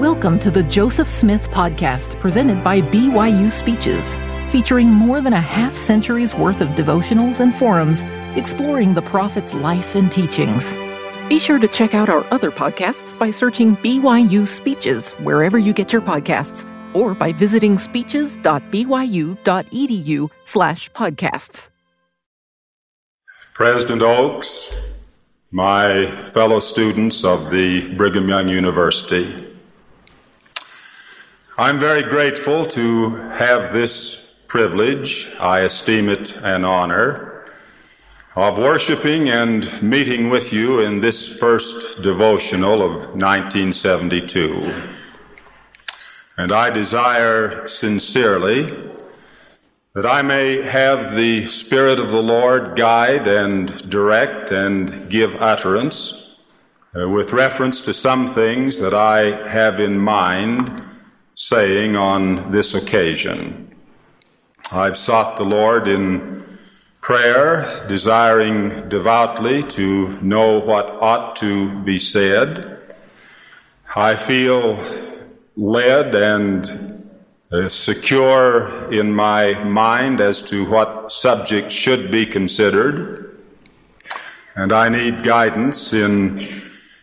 Welcome to the Joseph Smith Podcast, presented by BYU Speeches, featuring more than a half century's worth of devotionals and forums exploring the prophet's life and teachings. Be sure to check out our other podcasts by searching BYU Speeches wherever you get your podcasts or by visiting speeches.byu.edu slash podcasts. President Oaks, my fellow students of the Brigham Young University, I'm very grateful to have this privilege, I esteem it an honor, of worshiping and meeting with you in this first devotional of 1972. And I desire sincerely that I may have the Spirit of the Lord guide and direct and give utterance uh, with reference to some things that I have in mind saying on this occasion. I've sought the Lord in prayer, desiring devoutly to know what ought to be said. I feel led and uh, secure in my mind as to what subject should be considered. And I need guidance in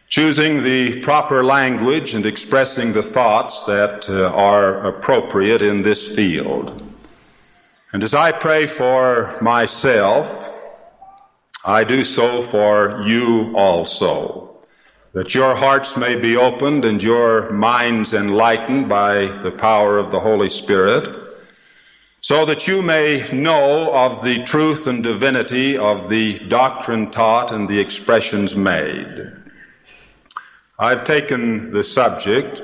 choosing the proper language and expressing the thoughts that uh, are appropriate in this field. And as I pray for myself, I do so for you also, that your hearts may be opened and your minds enlightened by the power of the Holy Spirit, so that you may know of the truth and divinity of the doctrine taught and the expressions made. I've taken the subject,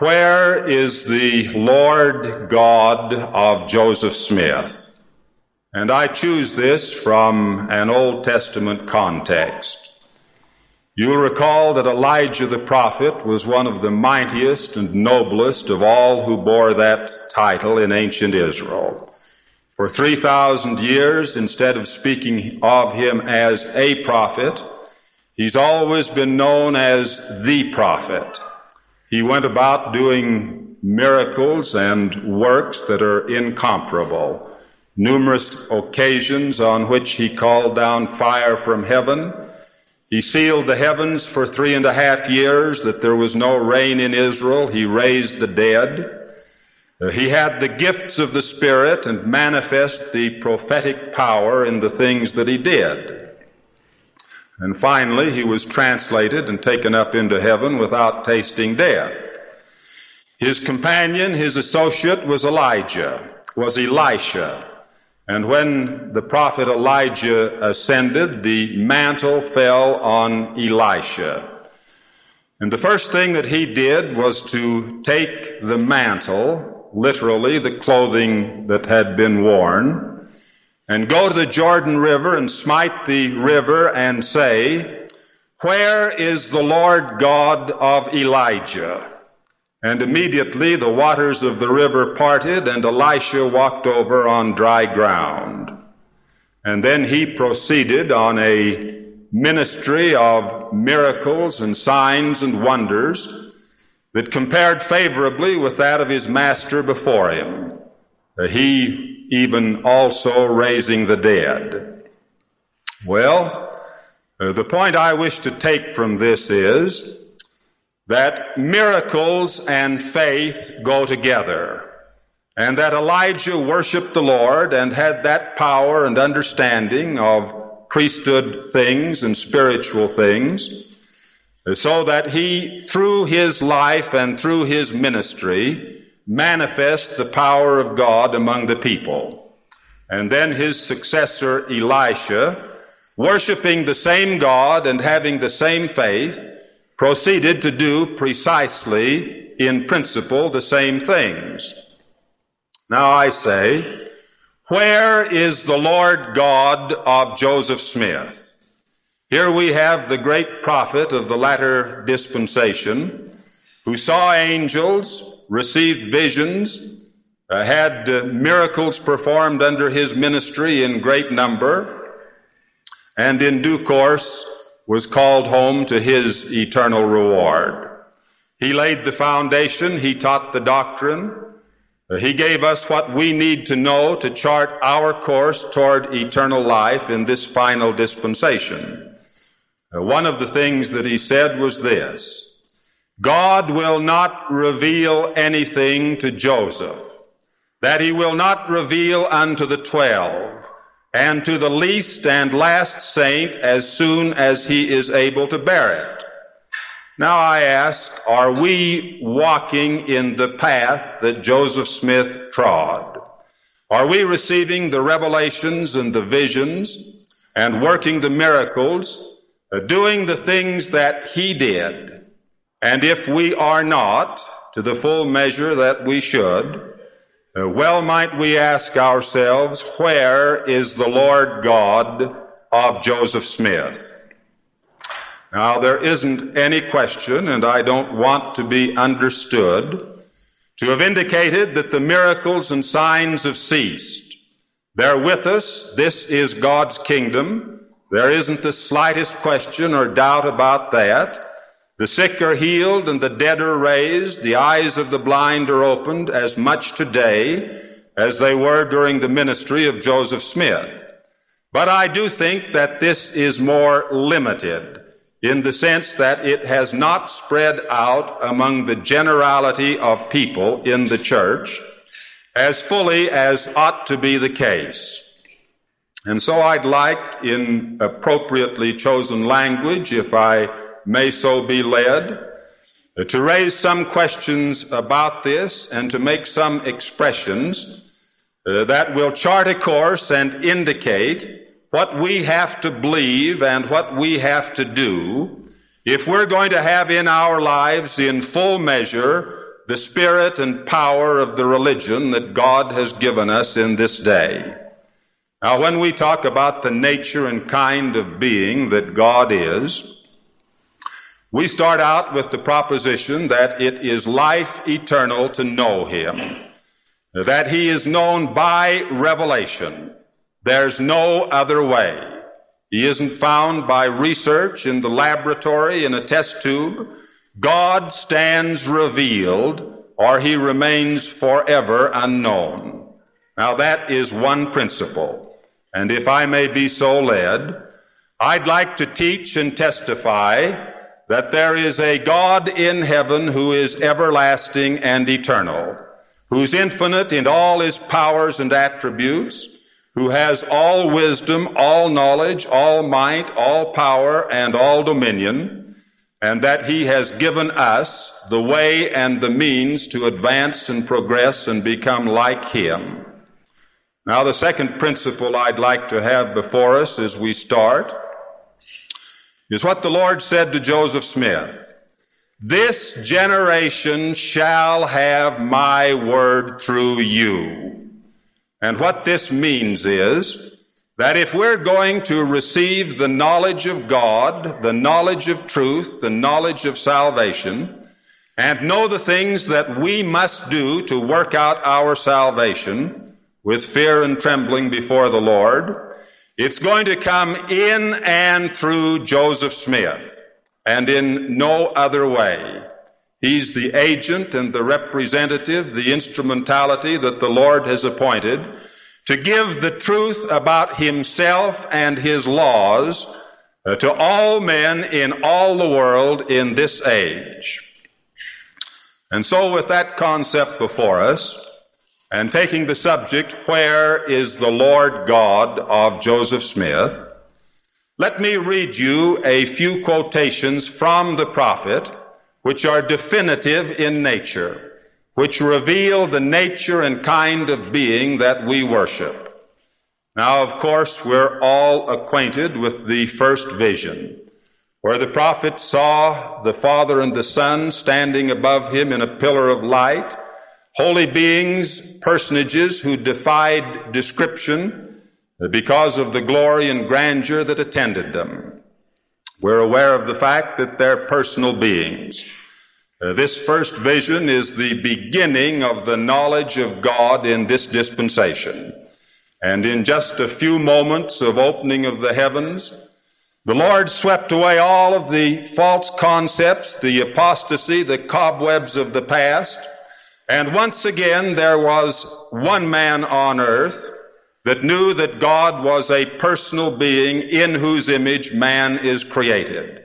Where is the Lord God of Joseph Smith? And I choose this from an Old Testament context. You'll recall that Elijah the prophet was one of the mightiest and noblest of all who bore that title in ancient Israel. For 3,000 years, instead of speaking of him as a prophet, He's always been known as the prophet. He went about doing miracles and works that are incomparable. Numerous occasions on which he called down fire from heaven. He sealed the heavens for three and a half years that there was no rain in Israel. He raised the dead. Uh, he had the gifts of the Spirit and manifest the prophetic power in the things that he did. And finally, he was translated and taken up into heaven without tasting death. His companion, his associate, was Elijah, was Elisha. And when the prophet Elijah ascended, the mantle fell on Elisha. And the first thing that he did was to take the mantle, literally the clothing that had been worn, and go to the Jordan River and smite the river and say, Where is the Lord God of Elijah? And immediately the waters of the river parted, and Elisha walked over on dry ground. And then he proceeded on a ministry of miracles and signs and wonders that compared favorably with that of his master before him. He even also raising the dead. Well, uh, the point I wish to take from this is that miracles and faith go together, and that Elijah worshiped the Lord and had that power and understanding of priesthood things and spiritual things, so that he, through his life and through his ministry, manifest the power of God among the people. And then his successor, Elisha, worshiping the same God and having the same faith, proceeded to do precisely in principle the same things. Now I say, where is the Lord God of Joseph Smith? Here we have the great prophet of the latter dispensation who saw angels, received visions, uh, had uh, miracles performed under his ministry in great number, and in due course was called home to his eternal reward. He laid the foundation. He taught the doctrine. Uh, he gave us what we need to know to chart our course toward eternal life in this final dispensation. Uh, one of the things that he said was this God will not reveal anything to Joseph that he will not reveal unto the twelve and to the least and last saint as soon as he is able to bear it. Now I ask, are we walking in the path that Joseph Smith trod? Are we receiving the revelations and the visions and working the miracles, doing the things that he did? And if we are not to the full measure that we should, uh, well might we ask ourselves, where is the Lord God of Joseph Smith? Now, there isn't any question, and I don't want to be understood, to have indicated that the miracles and signs have ceased. They're with us. This is God's kingdom. There isn't the slightest question or doubt about that. The sick are healed and the dead are raised. The eyes of the blind are opened as much today as they were during the ministry of Joseph Smith. But I do think that this is more limited in the sense that it has not spread out among the generality of people in the church as fully as ought to be the case. And so I'd like, in appropriately chosen language, if I may so be led, to raise some questions about this and to make some expressions uh, that will chart a course and indicate what we have to believe and what we have to do if we're going to have in our lives in full measure the spirit and power of the religion that God has given us in this day. Now, when we talk about the nature and kind of being that God is, we start out with the proposition that it is life eternal to know Him, that He is known by revelation. There's no other way. He isn't found by research in the laboratory in a test tube. God stands revealed or He remains forever unknown. Now that is one principle. And if I may be so led, I'd like to teach and testify that there is a God in heaven who is everlasting and eternal, who's infinite in all his powers and attributes, who has all wisdom, all knowledge, all might, all power, and all dominion, and that he has given us the way and the means to advance and progress and become like him. Now, the second principle I'd like to have before us as we start is what the Lord said to Joseph Smith. This generation shall have my word through you. And what this means is that if we're going to receive the knowledge of God, the knowledge of truth, the knowledge of salvation, and know the things that we must do to work out our salvation with fear and trembling before the Lord, it's going to come in and through Joseph Smith and in no other way. He's the agent and the representative, the instrumentality that the Lord has appointed to give the truth about himself and his laws uh, to all men in all the world in this age. And so with that concept before us, and taking the subject, Where is the Lord God of Joseph Smith? Let me read you a few quotations from the prophet, which are definitive in nature, which reveal the nature and kind of being that we worship. Now, of course, we're all acquainted with the first vision, where the prophet saw the Father and the Son standing above him in a pillar of light, holy beings, personages who defied description because of the glory and grandeur that attended them. We're aware of the fact that they're personal beings. Uh, this first vision is the beginning of the knowledge of God in this dispensation. And in just a few moments of opening of the heavens, The Lord swept away all of the false concepts, the apostasy, the cobwebs of the past, and once again there was one man on earth that knew that God was a personal being in whose image man is created.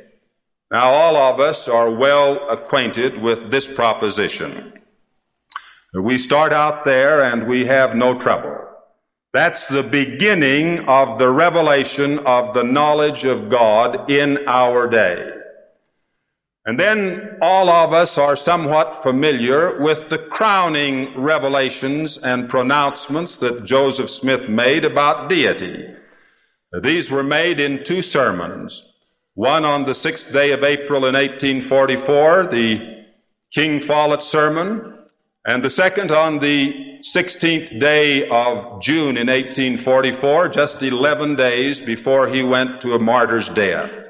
Now, all of us are well acquainted with this proposition. We start out there and we have no trouble. That's the beginning of the revelation of the knowledge of God in our day. And then all of us are somewhat familiar with the crowning revelations and pronouncements that Joseph Smith made about deity. These were made in two sermons. One on the sixth day of April in 1844, the King Follett sermon, and the second on the 16th day of June in 1844, just 11 days before he went to a martyr's death.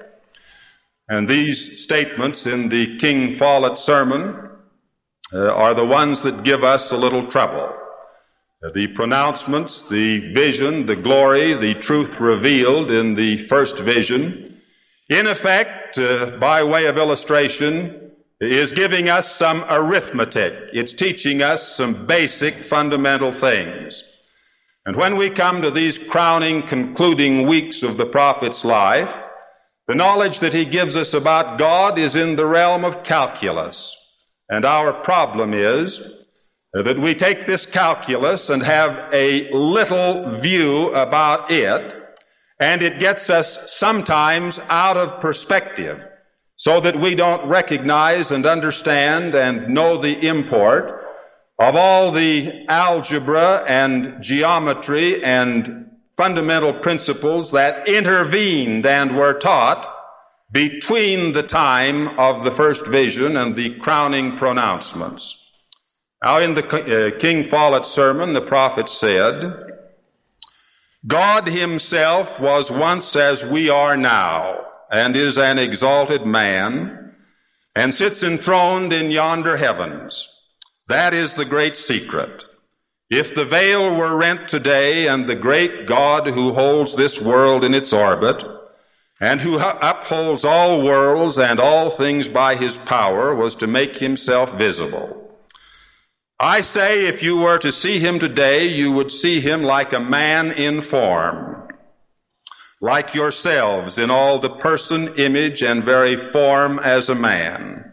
And these statements in the King Follett sermon uh, are the ones that give us a little trouble. Uh, the pronouncements, the vision, the glory, the truth revealed in the first vision, in effect, uh, by way of illustration, is giving us some arithmetic. It's teaching us some basic fundamental things. And when we come to these crowning, concluding weeks of the prophet's life, the knowledge that he gives us about God is in the realm of calculus. And our problem is that we take this calculus and have a little view about it, and it gets us sometimes out of perspective so that we don't recognize and understand and know the import of all the algebra and geometry and fundamental principles that intervened and were taught between the time of the first vision and the crowning pronouncements. Now, in the uh, King Follett sermon, the prophet said, God himself was once as we are now and is an exalted man and sits enthroned in yonder heavens. That is the great secret. If the veil were rent today and the great God who holds this world in its orbit and who upholds all worlds and all things by his power was to make himself visible. I say if you were to see him today, you would see him like a man in form like yourselves in all the person, image, and very form as a man.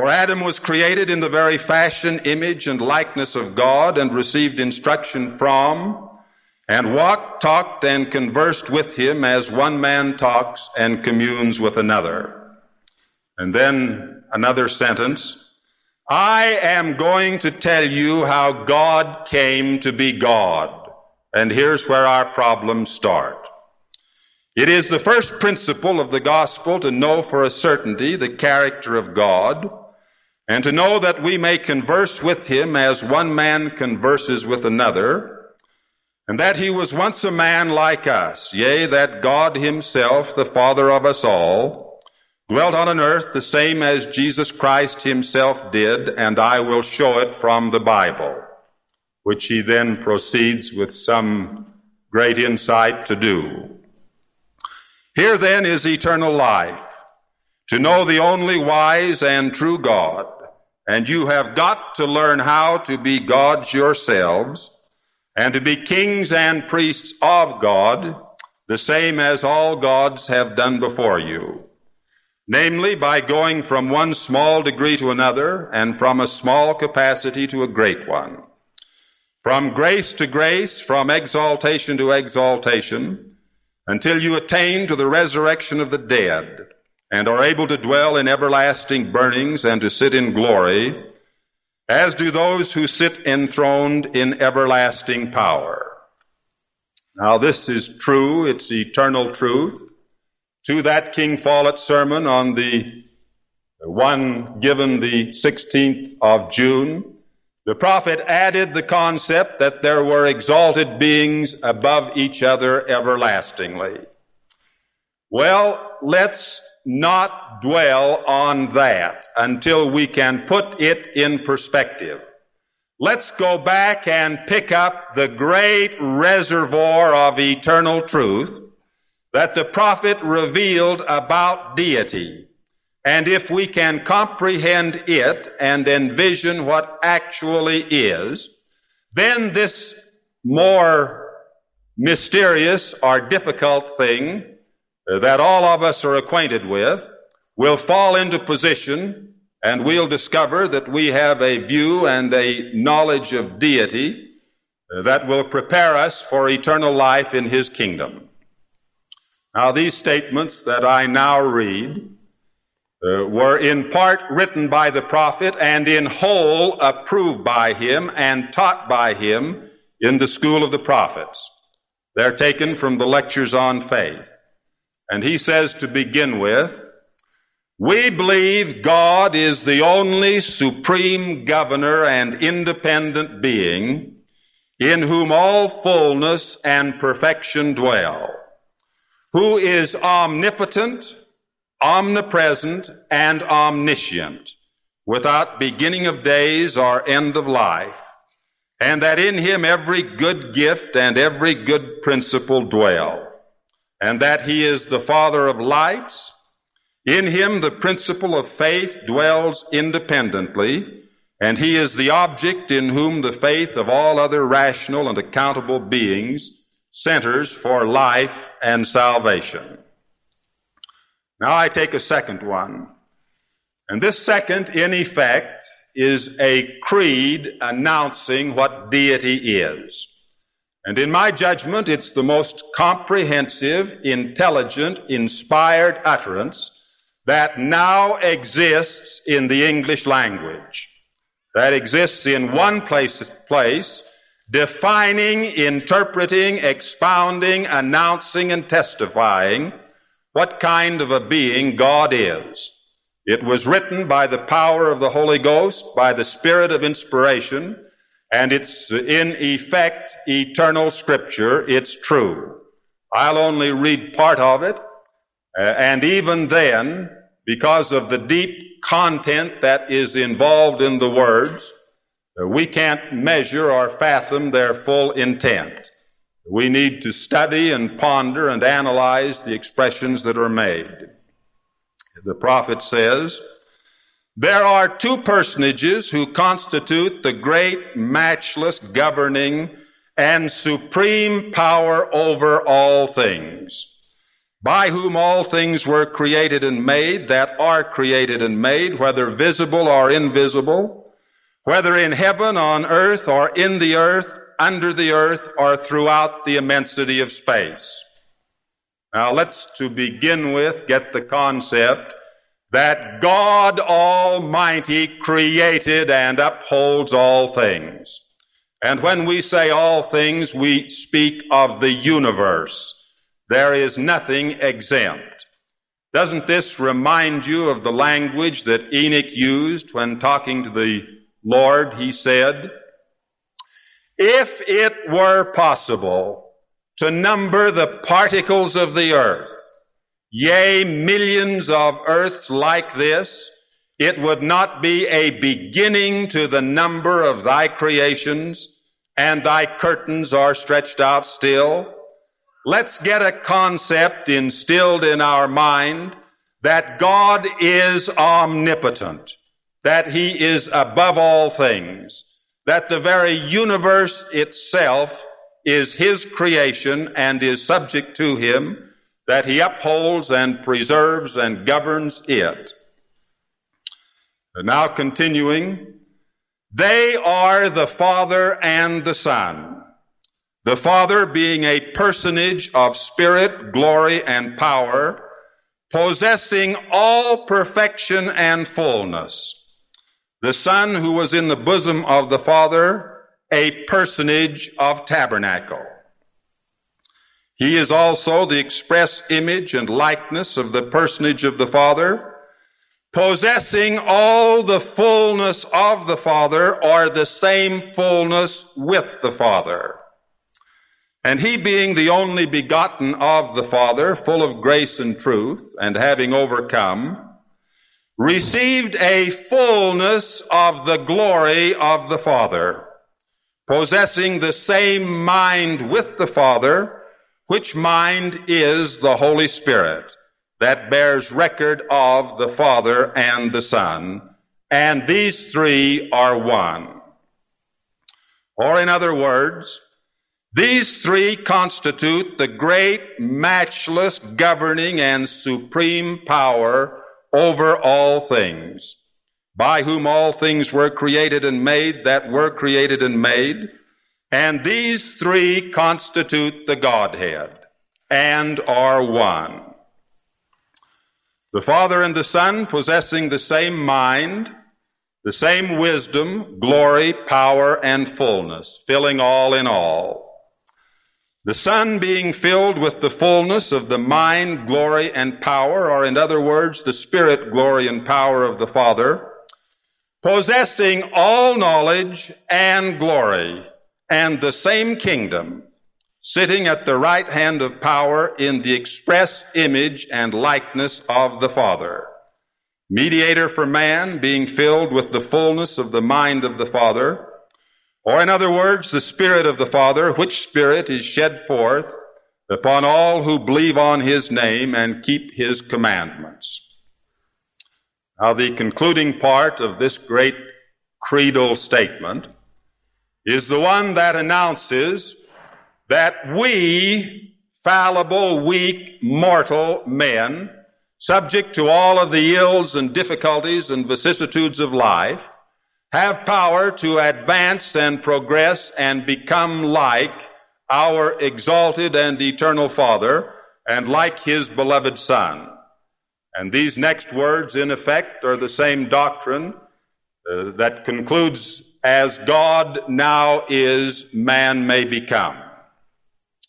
For Adam was created in the very fashion, image, and likeness of God, and received instruction from, and walked, talked, and conversed with him as one man talks and communes with another. And then another sentence. I am going to tell you how God came to be God. And here's where our problems start. It is the first principle of the gospel to know for a certainty the character of God and to know that we may converse with him as one man converses with another, and that he was once a man like us, yea, that God himself, the Father of us all, dwelt on an earth the same as Jesus Christ himself did, and I will show it from the Bible, which he then proceeds with some great insight to do. Here then is eternal life, to know the only wise and true God, and you have got to learn how to be gods yourselves, and to be kings and priests of God, the same as all gods have done before you. Namely, by going from one small degree to another, and from a small capacity to a great one. From grace to grace, from exaltation to exaltation, until you attain to the resurrection of the dead and are able to dwell in everlasting burnings and to sit in glory, as do those who sit enthroned in everlasting power. Now, this is true, it's eternal truth. To that King Follett sermon on the one given the 16th of June, the prophet added the concept that there were exalted beings above each other everlastingly. Well, let's not dwell on that until we can put it in perspective. Let's go back and pick up the great reservoir of eternal truth that the prophet revealed about deity. And if we can comprehend it and envision what actually is, then this more mysterious or difficult thing that all of us are acquainted with will fall into position and we'll discover that we have a view and a knowledge of deity that will prepare us for eternal life in His kingdom. Now, these statements that I now read uh, were in part written by the prophet and in whole approved by him and taught by him in the school of the prophets. They're taken from the lectures on faith. And he says to begin with, we believe God is the only supreme governor and independent being in whom all fullness and perfection dwell, who is omnipotent, omnipresent, and omniscient, without beginning of days or end of life, and that in him every good gift and every good principle dwell, and that he is the Father of lights. In him the principle of faith dwells independently, and he is the object in whom the faith of all other rational and accountable beings centers for life and salvation. Now I take a second one. And this second, in effect, is a creed announcing what deity is. And in my judgment, it's the most comprehensive, intelligent, inspired utterance that now exists in the English language. That exists in one place, place defining, interpreting, expounding, announcing, and testifying what kind of a being God is. It was written by the power of the Holy Ghost, by the Spirit of inspiration, and it's in effect eternal scripture. It's true. I'll only read part of it, uh, and even then, because of the deep content that is involved in the words, uh, we can't measure or fathom their full intent. We need to study and ponder and analyze the expressions that are made. The prophet says, there are two personages who constitute the great, matchless, governing, and supreme power over all things, by whom all things were created and made, that are created and made, whether visible or invisible, whether in heaven, on earth, or in the earth, under the earth, or throughout the immensity of space. Now let's to begin with get the concept that God Almighty created and upholds all things. And when we say all things, we speak of the universe. There is nothing exempt. Doesn't this remind you of the language that Enoch used when talking to the Lord? He said, if it were possible to number the particles of the earth, yea, millions of earths like this, it would not be a beginning to the number of thy creations, and thy curtains are stretched out still. Let's get a concept instilled in our mind that God is omnipotent, that he is above all things, that the very universe itself is his creation and is subject to him, that he upholds and preserves and governs it. And now continuing, they are the Father and the Son. The Father being a personage of spirit, glory, and power, possessing all perfection and fullness the Son who was in the bosom of the Father, a personage of tabernacle. He is also the express image and likeness of the personage of the Father, possessing all the fullness of the Father or the same fullness with the Father. And he being the only begotten of the Father, full of grace and truth, and having overcome, received a fullness of the glory of the Father, possessing the same mind with the Father, which mind is the Holy Spirit that bears record of the Father and the Son, and these three are one. Or in other words, these three constitute the great, matchless, governing, and supreme power over all things, by whom all things were created and made that were created and made. And these three constitute the Godhead and are one. The Father and the Son possessing the same mind, the same wisdom, glory, power, and fullness, filling all in all. The Son being filled with the fullness of the mind, glory, and power, or in other words, the Spirit, glory, and power of the Father, possessing all knowledge and glory, and the same kingdom, sitting at the right hand of power in the express image and likeness of the Father. Mediator for man, being filled with the fullness of the mind of the Father, or, in other words, the Spirit of the Father, which Spirit is shed forth upon all who believe on His name and keep His commandments. Now, the concluding part of this great creedal statement is the one that announces that we, fallible, weak, mortal men, subject to all of the ills and difficulties and vicissitudes of life, have power to advance and progress and become like our exalted and eternal Father and like His beloved Son. And these next words, in effect, are the same doctrine uh, that concludes, as God now is, man may become.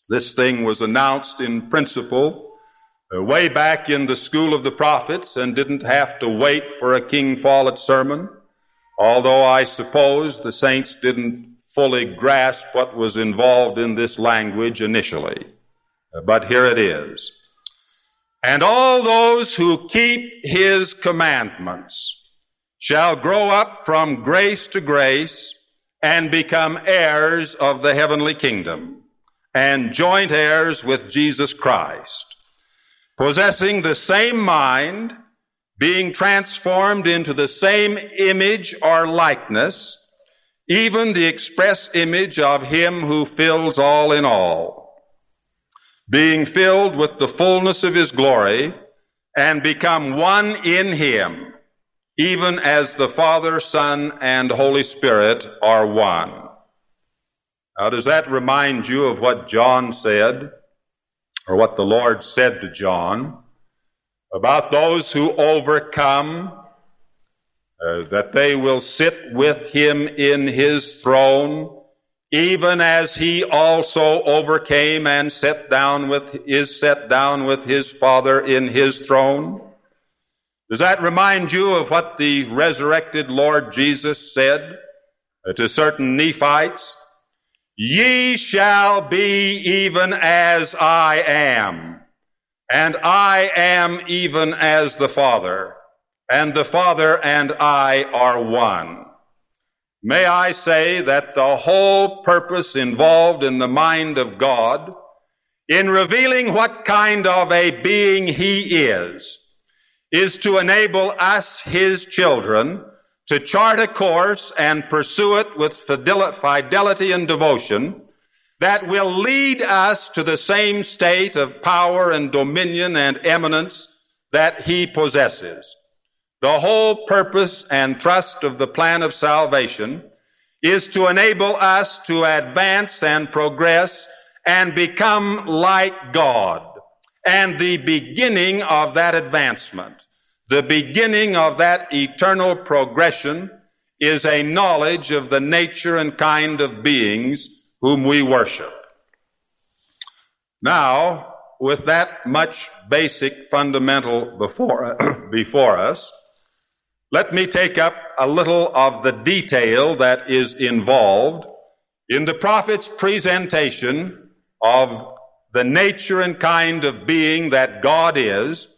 This thing was announced in principle uh, way back in the school of the prophets and didn't have to wait for a King Follett sermon although I suppose the saints didn't fully grasp what was involved in this language initially. But here it is. And all those who keep his commandments shall grow up from grace to grace and become heirs of the heavenly kingdom and joint heirs with Jesus Christ, possessing the same mind being transformed into the same image or likeness, even the express image of Him who fills all in all, being filled with the fullness of His glory, and become one in Him, even as the Father, Son, and Holy Spirit are one. Now, does that remind you of what John said, or what the Lord said to John? about those who overcome, uh, that they will sit with him in his throne, even as he also overcame and set down with, is set down with his Father in his throne. Does that remind you of what the resurrected Lord Jesus said to certain Nephites? Ye shall be even as I am. And I am even as the Father, and the Father and I are one. May I say that the whole purpose involved in the mind of God in revealing what kind of a being He is, is to enable us, His children, to chart a course and pursue it with fidelity and devotion that will lead us to the same state of power and dominion and eminence that he possesses. The whole purpose and thrust of the plan of salvation is to enable us to advance and progress and become like God. And the beginning of that advancement, the beginning of that eternal progression is a knowledge of the nature and kind of beings whom we worship. Now, with that much basic fundamental before, before us, let me take up a little of the detail that is involved in the prophet's presentation of the nature and kind of being that God is,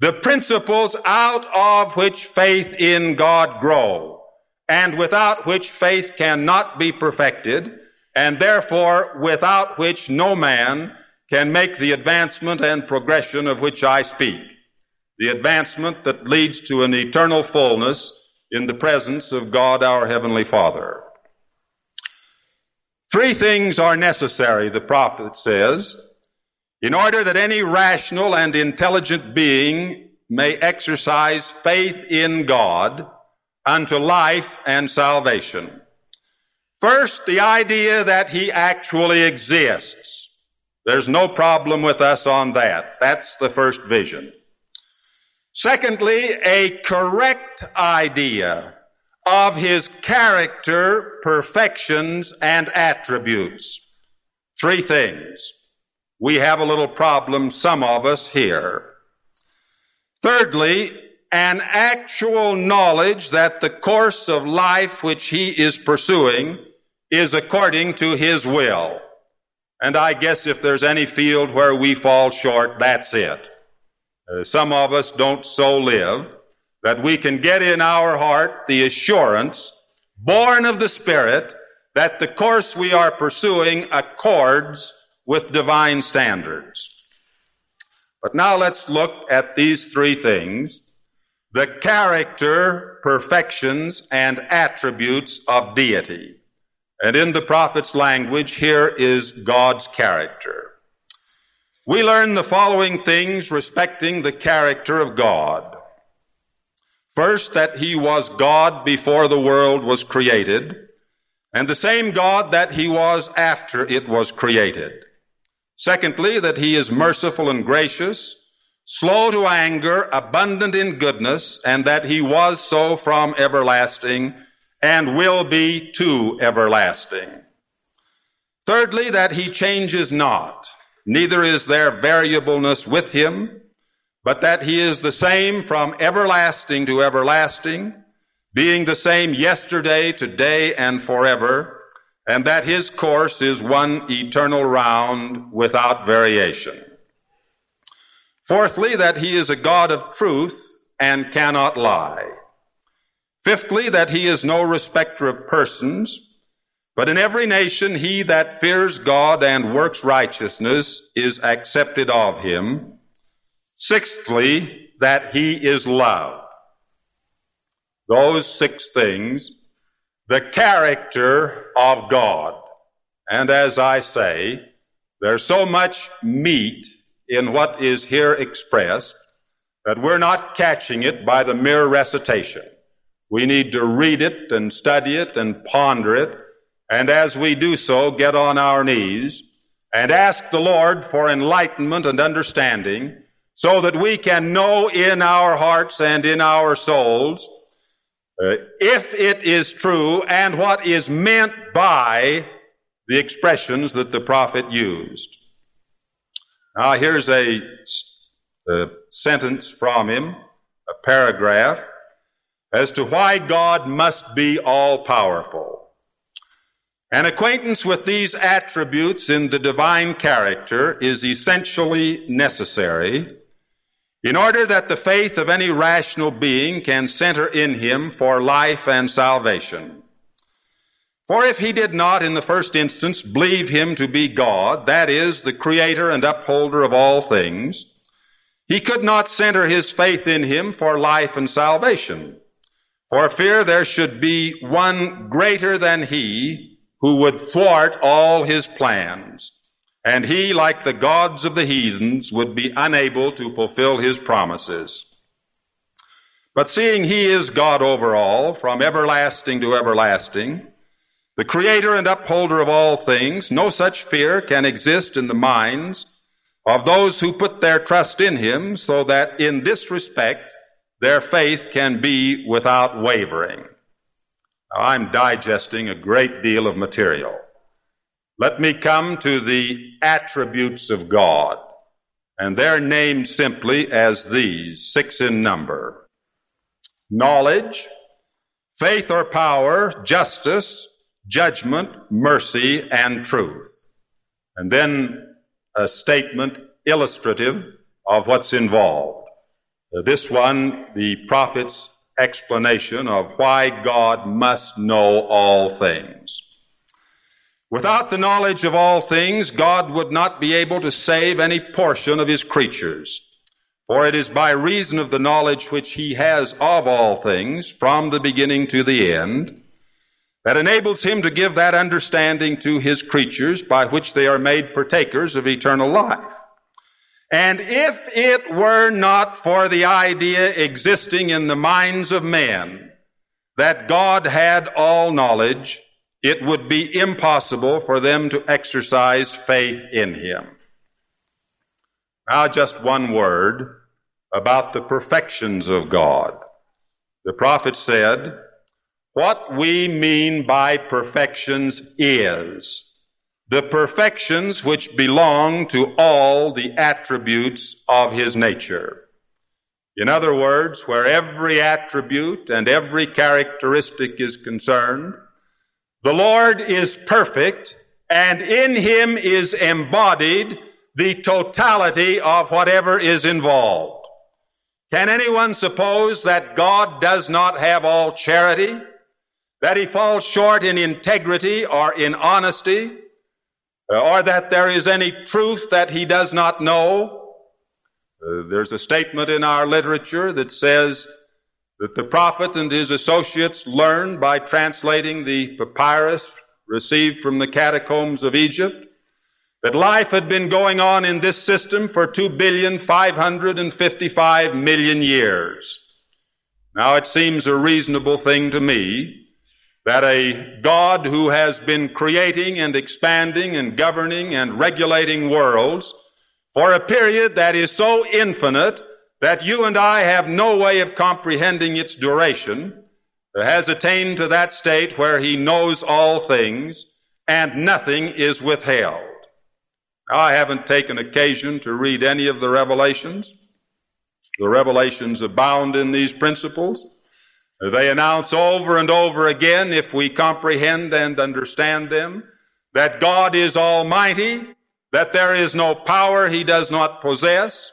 the principles out of which faith in God grow, and without which faith cannot be perfected, and therefore without which no man can make the advancement and progression of which I speak, the advancement that leads to an eternal fullness in the presence of God our Heavenly Father. Three things are necessary, the prophet says, in order that any rational and intelligent being may exercise faith in God unto life and salvation. First, the idea that He actually exists. There's no problem with us on that. That's the first vision. Secondly, a correct idea of his character, perfections, and attributes. Three things. We have a little problem, some of us here. Thirdly, an actual knowledge that the course of life which he is pursuing is according to his will. And I guess if there's any field where we fall short, that's it. Uh, some of us don't so live that we can get in our heart the assurance, born of the Spirit, that the course we are pursuing accords with divine standards. But now let's look at these three things the character, perfections, and attributes of deity. And in the prophet's language, here is God's character. We learn the following things respecting the character of God. First, that he was God before the world was created, and the same God that he was after it was created. Secondly, that he is merciful and gracious, slow to anger, abundant in goodness, and that he was so from everlasting and will be to everlasting. Thirdly, that he changes not neither is there variableness with him, but that he is the same from everlasting to everlasting, being the same yesterday, today, and forever, and that his course is one eternal round without variation. Fourthly, that he is a God of truth and cannot lie. Fifthly, that he is no respecter of persons, but in every nation, he that fears God and works righteousness is accepted of him. Sixthly, that he is loved. Those six things, the character of God. And as I say, there's so much meat in what is here expressed that we're not catching it by the mere recitation. We need to read it and study it and ponder it and as we do so, get on our knees and ask the Lord for enlightenment and understanding so that we can know in our hearts and in our souls uh, if it is true and what is meant by the expressions that the prophet used. Now, here's a, a sentence from him, a paragraph, as to why God must be all powerful. An acquaintance with these attributes in the divine character is essentially necessary in order that the faith of any rational being can center in him for life and salvation. For if he did not in the first instance believe him to be God, that is, the creator and upholder of all things, he could not center his faith in him for life and salvation. For fear there should be one greater than he who would thwart all his plans, and he, like the gods of the heathens, would be unable to fulfill his promises. But seeing he is God over all, from everlasting to everlasting, the creator and upholder of all things, no such fear can exist in the minds of those who put their trust in him, so that in this respect their faith can be without wavering. Now, I'm digesting a great deal of material. Let me come to the attributes of God, and they're named simply as these, six in number. Knowledge, faith or power, justice, judgment, mercy, and truth. And then a statement illustrative of what's involved. This one, the prophets explanation of why God must know all things. Without the knowledge of all things, God would not be able to save any portion of his creatures. For it is by reason of the knowledge which he has of all things, from the beginning to the end, that enables him to give that understanding to his creatures by which they are made partakers of eternal life. And if it were not for the idea existing in the minds of men that God had all knowledge, it would be impossible for them to exercise faith in him. Now, just one word about the perfections of God. The prophet said, What we mean by perfections is the perfections which belong to all the attributes of his nature. In other words, where every attribute and every characteristic is concerned, the Lord is perfect, and in him is embodied the totality of whatever is involved. Can anyone suppose that God does not have all charity? That he falls short in integrity or in honesty? Or that there is any truth that he does not know? Uh, there's a statement in our literature that says that the prophet and his associates learned by translating the papyrus received from the catacombs of Egypt that life had been going on in this system for 2,555 million years. Now it seems a reasonable thing to me that a God who has been creating and expanding and governing and regulating worlds for a period that is so infinite that you and I have no way of comprehending its duration, has attained to that state where he knows all things and nothing is withheld. Now, I haven't taken occasion to read any of the revelations. The revelations abound in these principles. They announce over and over again, if we comprehend and understand them, that God is almighty, that there is no power he does not possess,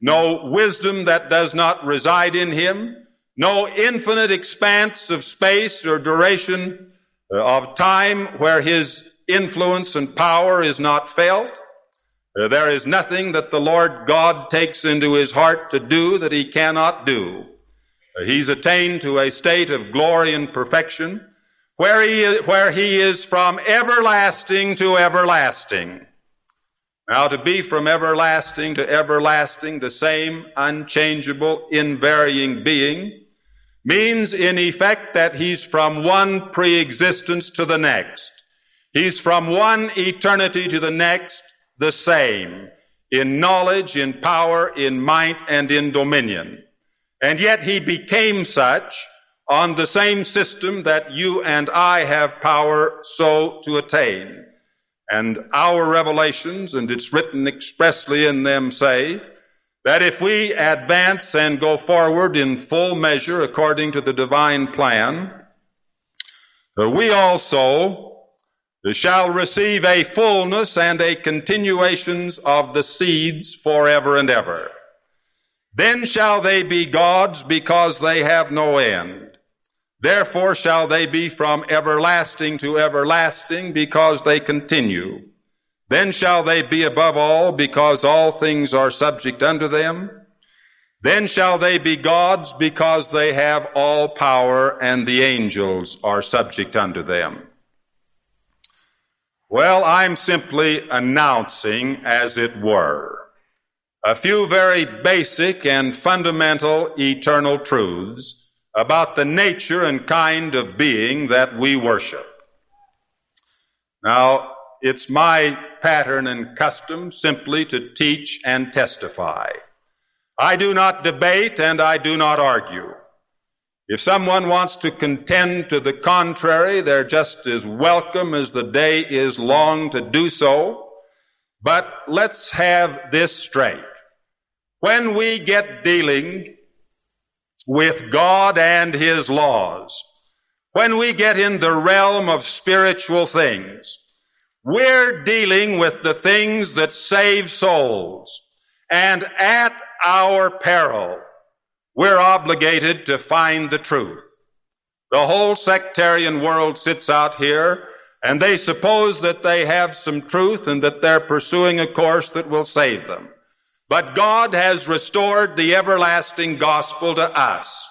no wisdom that does not reside in him, no infinite expanse of space or duration uh, of time where his influence and power is not felt. Uh, there is nothing that the Lord God takes into his heart to do that he cannot do. Uh, he's attained to a state of glory and perfection where he is, where he is from everlasting to everlasting. Now, to be from everlasting to everlasting, the same unchangeable, invarying being, means in effect that he's from one pre-existence to the next. He's from one eternity to the next, the same, in knowledge, in power, in might, and in dominion. And yet he became such on the same system that you and I have power so to attain. And our revelations, and it's written expressly in them, say that if we advance and go forward in full measure according to the divine plan, uh, we also uh, shall receive a fullness and a continuations of the seeds forever and ever. Then shall they be gods because they have no end. Therefore shall they be from everlasting to everlasting because they continue. Then shall they be above all because all things are subject unto them. Then shall they be gods because they have all power and the angels are subject unto them. Well, I'm simply announcing, as it were, a few very basic and fundamental eternal truths about the nature and kind of being that we worship. Now, it's my pattern and custom simply to teach and testify. I do not debate and I do not argue. If someone wants to contend to the contrary, they're just as welcome as the day is long to do so. But let's have this straight. When we get dealing with God and His laws. When we get in the realm of spiritual things, we're dealing with the things that save souls. And at our peril, we're obligated to find the truth. The whole sectarian world sits out here and they suppose that they have some truth and that they're pursuing a course that will save them. But God has restored the everlasting gospel to us,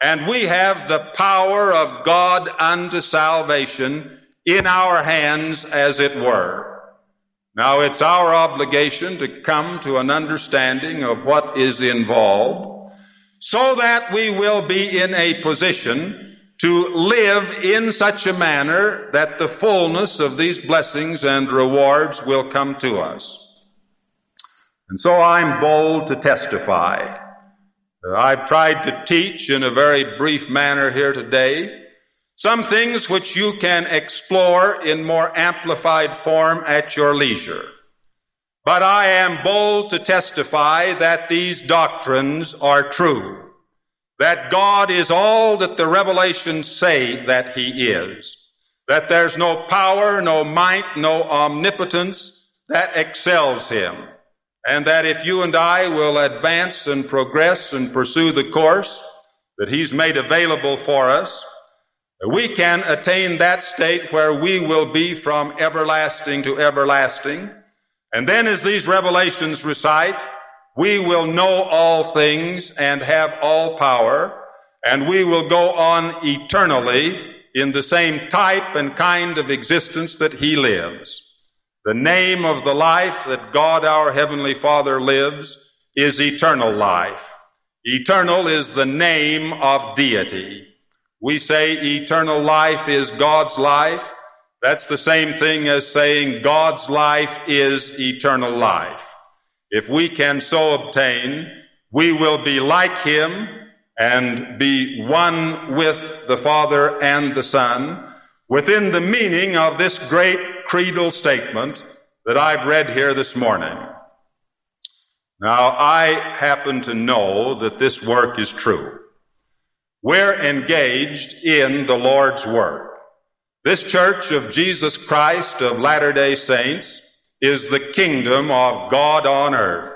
and we have the power of God unto salvation in our hands, as it were. Now, it's our obligation to come to an understanding of what is involved so that we will be in a position to live in such a manner that the fullness of these blessings and rewards will come to us. And so I'm bold to testify. Uh, I've tried to teach in a very brief manner here today some things which you can explore in more amplified form at your leisure. But I am bold to testify that these doctrines are true, that God is all that the revelations say that He is, that there's no power, no might, no omnipotence that excels Him, and that if you and I will advance and progress and pursue the course that He's made available for us, we can attain that state where we will be from everlasting to everlasting. And then as these revelations recite, we will know all things and have all power, and we will go on eternally in the same type and kind of existence that He lives. The name of the life that God our Heavenly Father lives is eternal life. Eternal is the name of deity. We say eternal life is God's life. That's the same thing as saying God's life is eternal life. If we can so obtain, we will be like Him and be one with the Father and the Son within the meaning of this great creedal statement that I've read here this morning. Now, I happen to know that this work is true. We're engaged in the Lord's work. This church of Jesus Christ of Latter day Saints is the kingdom of God on earth.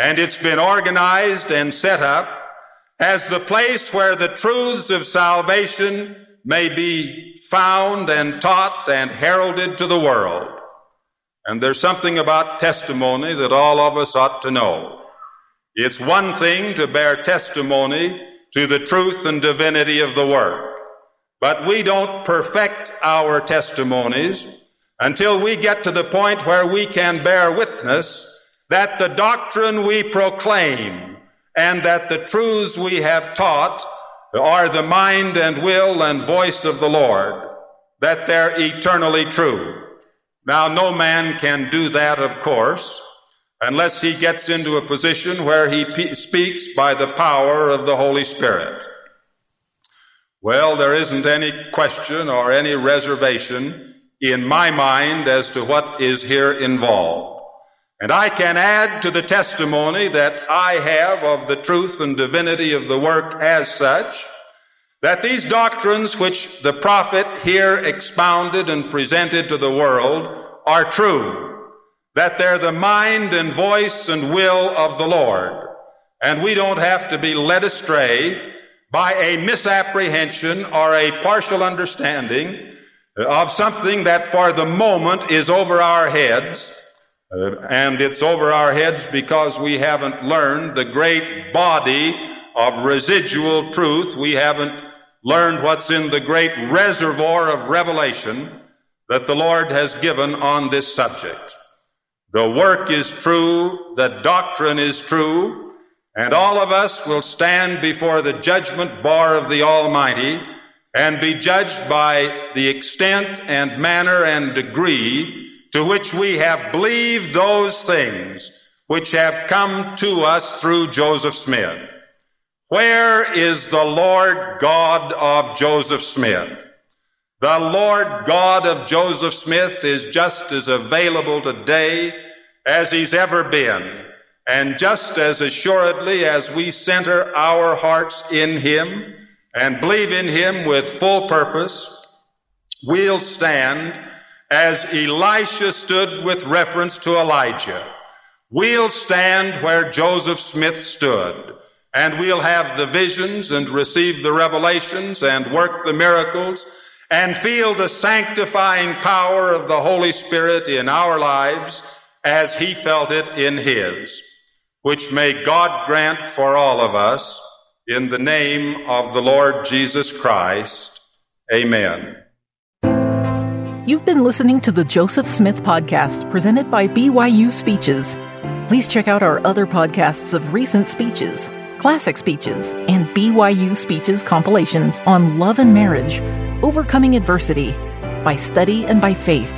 And it's been organized and set up as the place where the truths of salvation may be found and taught and heralded to the world. And there's something about testimony that all of us ought to know. It's one thing to bear testimony to the truth and divinity of the Word. But we don't perfect our testimonies until we get to the point where we can bear witness that the doctrine we proclaim and that the truths we have taught are the mind and will and voice of the Lord, that they're eternally true. Now, no man can do that, of course, unless he gets into a position where he pe- speaks by the power of the Holy Spirit. Well, there isn't any question or any reservation in my mind as to what is here involved. And I can add to the testimony that I have of the truth and divinity of the work as such, that these doctrines which the prophet here expounded and presented to the world are true that they're the mind and voice and will of the Lord. And we don't have to be led astray by a misapprehension or a partial understanding of something that for the moment is over our heads. And it's over our heads because we haven't learned the great body of residual truth. We haven't learned what's in the great reservoir of revelation that the Lord has given on this subject. The work is true, the doctrine is true, and all of us will stand before the judgment bar of the Almighty and be judged by the extent and manner and degree to which we have believed those things which have come to us through Joseph Smith. Where is the Lord God of Joseph Smith? The Lord God of Joseph Smith is just as available today as he's ever been. And just as assuredly as we center our hearts in him and believe in him with full purpose, we'll stand as Elisha stood with reference to Elijah. We'll stand where Joseph Smith stood and we'll have the visions and receive the revelations and work the miracles and feel the sanctifying power of the Holy Spirit in our lives as He felt it in His, which may God grant for all of us in the name of the Lord Jesus Christ. Amen. You've been listening to the Joseph Smith Podcast presented by BYU Speeches. Please check out our other podcasts of recent speeches, classic speeches, and BYU Speeches compilations on love and marriage, overcoming adversity, by study and by faith.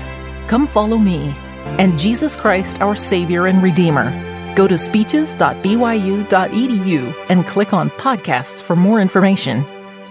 Come follow me and Jesus Christ, our Savior and Redeemer. Go to speeches.byu.edu and click on podcasts for more information.